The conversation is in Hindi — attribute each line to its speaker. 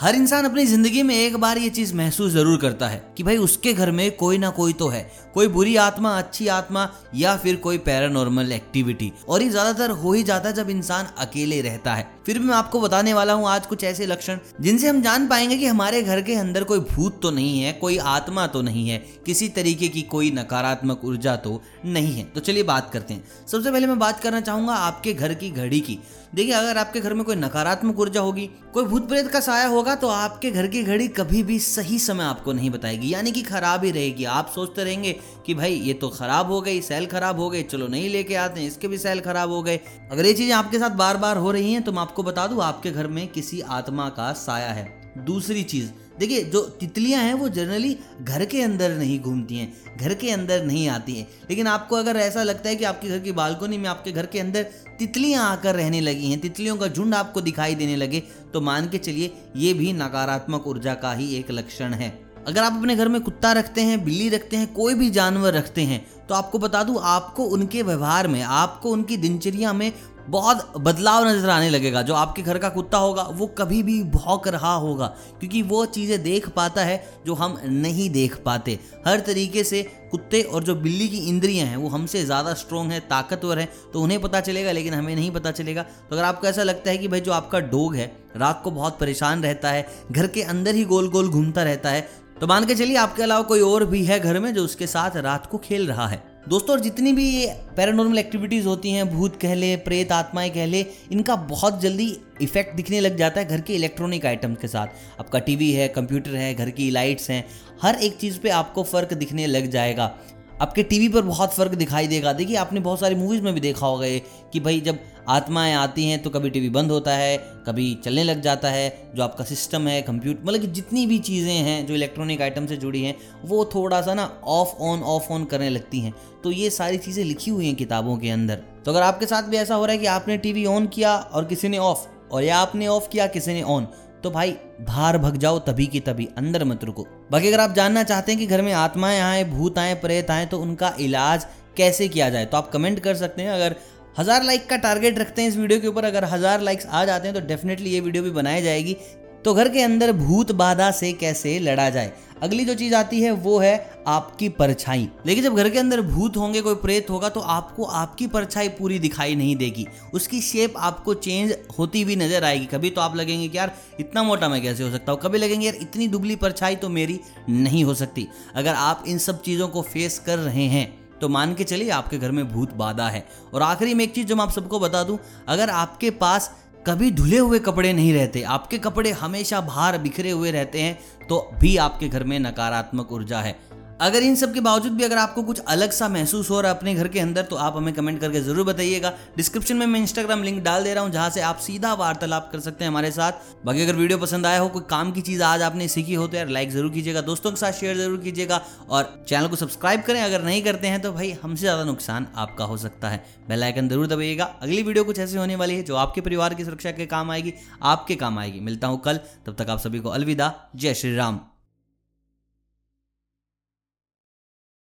Speaker 1: हर इंसान अपनी ज़िंदगी में एक बार ये चीज़ महसूस ज़रूर करता है कि भाई उसके घर में कोई ना कोई तो है। कोई बुरी आत्मा, अच्छी आत्मा या फिर कोई पैरानॉर्मल एक्टिविटी और ये ज़्यादातर हो ही जाता है जब इंसान अकेले रहता है। फिर भी मैं आपको बताने वाला हूँ आज कुछ ऐसे लक्षण, जिनसे हम जान पाएँगे कि हमारे घर के अंदर कोई भूत तो नहीं है, कोई आत्मा तो नहीं है, किसी तरीके की कोई नकारात्मक ऊर्जा तो नहीं है। तो चलिए बात करते हैं। सबसे पहले मैं बात करना चाहूँगा आपके घर की घड़ी की। देखिए, अगर आपके घर में कोई नकारात्मक ऊर्जा होगी, कोई भूत प्रेत का साया होगा तो आपके घर की घड़ी कभी भी सही समय आपको नहीं बताएगी। यानी कि खराब ही रहेगी। आप सोचते रहेंगे कि भाई, ये तो खराब हो गई, सेल खराब हो गई, चलो नहीं लेके आते हैं इसके भी सेल खराब हो गए। अगर ये चीज़ें आपके साथ बार बार हो रही हैं तो मैं आपको बता दूँ, आपके घर में किसी आत्मा का साया है। दूसरी चीज़, देखिए, जो तितलियाँ हैं, वो जनरली घर के अंदर नहीं घूमती हैं, घर के अंदर नहीं आती हैं। लेकिन आपको अगर ऐसा लगता है कि आपके घर की बालकोनी में आपके घर के अंदर तितलियाँ आकर रहने लगी हैं, तितलियों का झुंड आपको दिखाई देने लगे तो मान के चलिए, ये भी नकारात्मक ऊर्जा का ही एक लक्षण है। अगर आप अपने घर में कुत्ता रखते हैं, बिल्ली रखते हैं, कोई भी जानवर रखते हैं तो आपको बता दूँ, आपको उनके व्यवहार में, आपको उनकी दिनचर्या में बहुत बदलाव नज़र आने लगेगा। जो आपके घर का कुत्ता होगा, वो कभी भी भौंक रहा होगा, क्योंकि वो चीज़ें देख पाता है जो हम नहीं देख पाते। हर तरीके से कुत्ते और जो बिल्ली की इंद्रियाँ हैं, वो हमसे ज़्यादा स्ट्रोंग है, ताकतवर है तो उन्हें पता चलेगा, लेकिन हमें नहीं पता चलेगा। तो अगर आपको ऐसा लगता है कि भाई जो आपका डोग है, रात को बहुत परेशान रहता है, घर के अंदर ही गोल गोल घूमता रहता है तो मान के चलिए आपके अलावा कोई और भी है घर में जो उसके साथ रात को खेल रहा है। दोस्तों, और जितनी भी पैरानॉर्मल एक्टिविटीज़ होती हैं, भूत कह ले, प्रेत आत्माएँ कह ले, इनका बहुत जल्दी इफ़ेक्ट दिखने लग जाता है घर के इलेक्ट्रॉनिक आइटम के साथ। आपका टीवी है कंप्यूटर है, घर की लाइट्स हैं, हर एक चीज़ पे आपको फ़र्क दिखने लग जाएगा। आपके टीवी पर बहुत फ़र्क दिखाई देगा। देखिए, आपने बहुत सारी मूवीज़ में भी देखा होगा ये, कि भाई जब आत्माएँ आती हैं तो कभी टीवी बंद होता है, कभी चलने लग जाता है, जो आपका सिस्टम है कंप्यूटर मतलब कि जितनी भी चीज़ें हैं, जो इलेक्ट्रॉनिक आइटम से जुड़ी हैं, वो थोड़ा सा ना ऑफ़ ऑन ऑफ़ ऑन करने लगती हैं। तो ये सारी चीज़ें लिखी हुई हैं किताबों के अंदर। तो अगर आपके साथ भी ऐसा हो रहा है कि आपने टीवी ऑन किया और किसी ने ऑफ़ और या आपने ऑफ़ किया, किसी ने ऑन तो भाई बाहर भग जाओ तभी की तभी, अंदर मत रुको। बाकी अगर आप जानना चाहते हैं कि घर में आत्माएँ आए, भूत आए, प्रेत आए तो उनका इलाज कैसे किया जाए तो आप कमेंट कर सकते हैं। अगर हज़ार लाइक का टारगेट रखते हैं इस वीडियो के ऊपर, अगर हज़ार लाइक्स आ जाते हैं तो डेफिनेटली ये वीडियो भी बनाई जाएगी तो घर के अंदर भूत बाधा से कैसे लड़ा जाए? अगली जो चीज़ आती है, वो है आपकी परछाई। लेकिन जब घर के अंदर भूत होंगे, कोई प्रेत होगा तो आपको आपकी परछाई पूरी दिखाई नहीं देगी। उसकी शेप आपको चेंज होती हुई नज़र आएगी। कभी तो आप लगेंगे कि यार, इतना मोटा मैं कैसे हो सकता हूँ? कभी लगेंगे, यार, इतनी दुबली परछाई तो मेरी नहीं हो सकती। अगर आप इन सब चीज़ों को फेस कर रहे हैं तो मान के चलिए आपके घर में भूत बाधा है। और आखिरी में एक चीज़ जो मैं आप सबको बता दूँ, अगर आपके पास कभी धुले हुए कपड़े नहीं रहते, आपके कपड़े हमेशा बाहर बिखरे हुए रहते हैं तो भी आपके घर में नकारात्मक ऊर्जा है। अगर इन सब के बावजूद भी अगर आपको कुछ अलग सा महसूस हो रहा है अपने घर के अंदर तो आप हमें कमेंट करके ज़रूर बताइएगा। डिस्क्रिप्शन में मैं इंस्टाग्राम लिंक डाल दे रहा हूँ, जहाँ से आप सीधा वार्तालाप कर सकते हैं हमारे साथ। बाकी अगर वीडियो पसंद आया हो, कोई काम की चीज़ आज आपने सीखी हो तो यार लाइक ज़रूर कीजिएगा, दोस्तों के साथ शेयर ज़रूर कीजिएगा, और चैनल को सब्सक्राइब करें। अगर नहीं करते हैं तो भाई हमसे ज़्यादा नुकसान आपका हो सकता है। बेलाइकन ज़रूर दबाइएगा। अगली वीडियो कुछ ऐसी होने वाली है, जो आपके परिवार की सुरक्षा के काम आएगी, आपके काम आएगी। मिलता हूँ कल, तब तक आप सभी को अलविदा। जय श्री राम।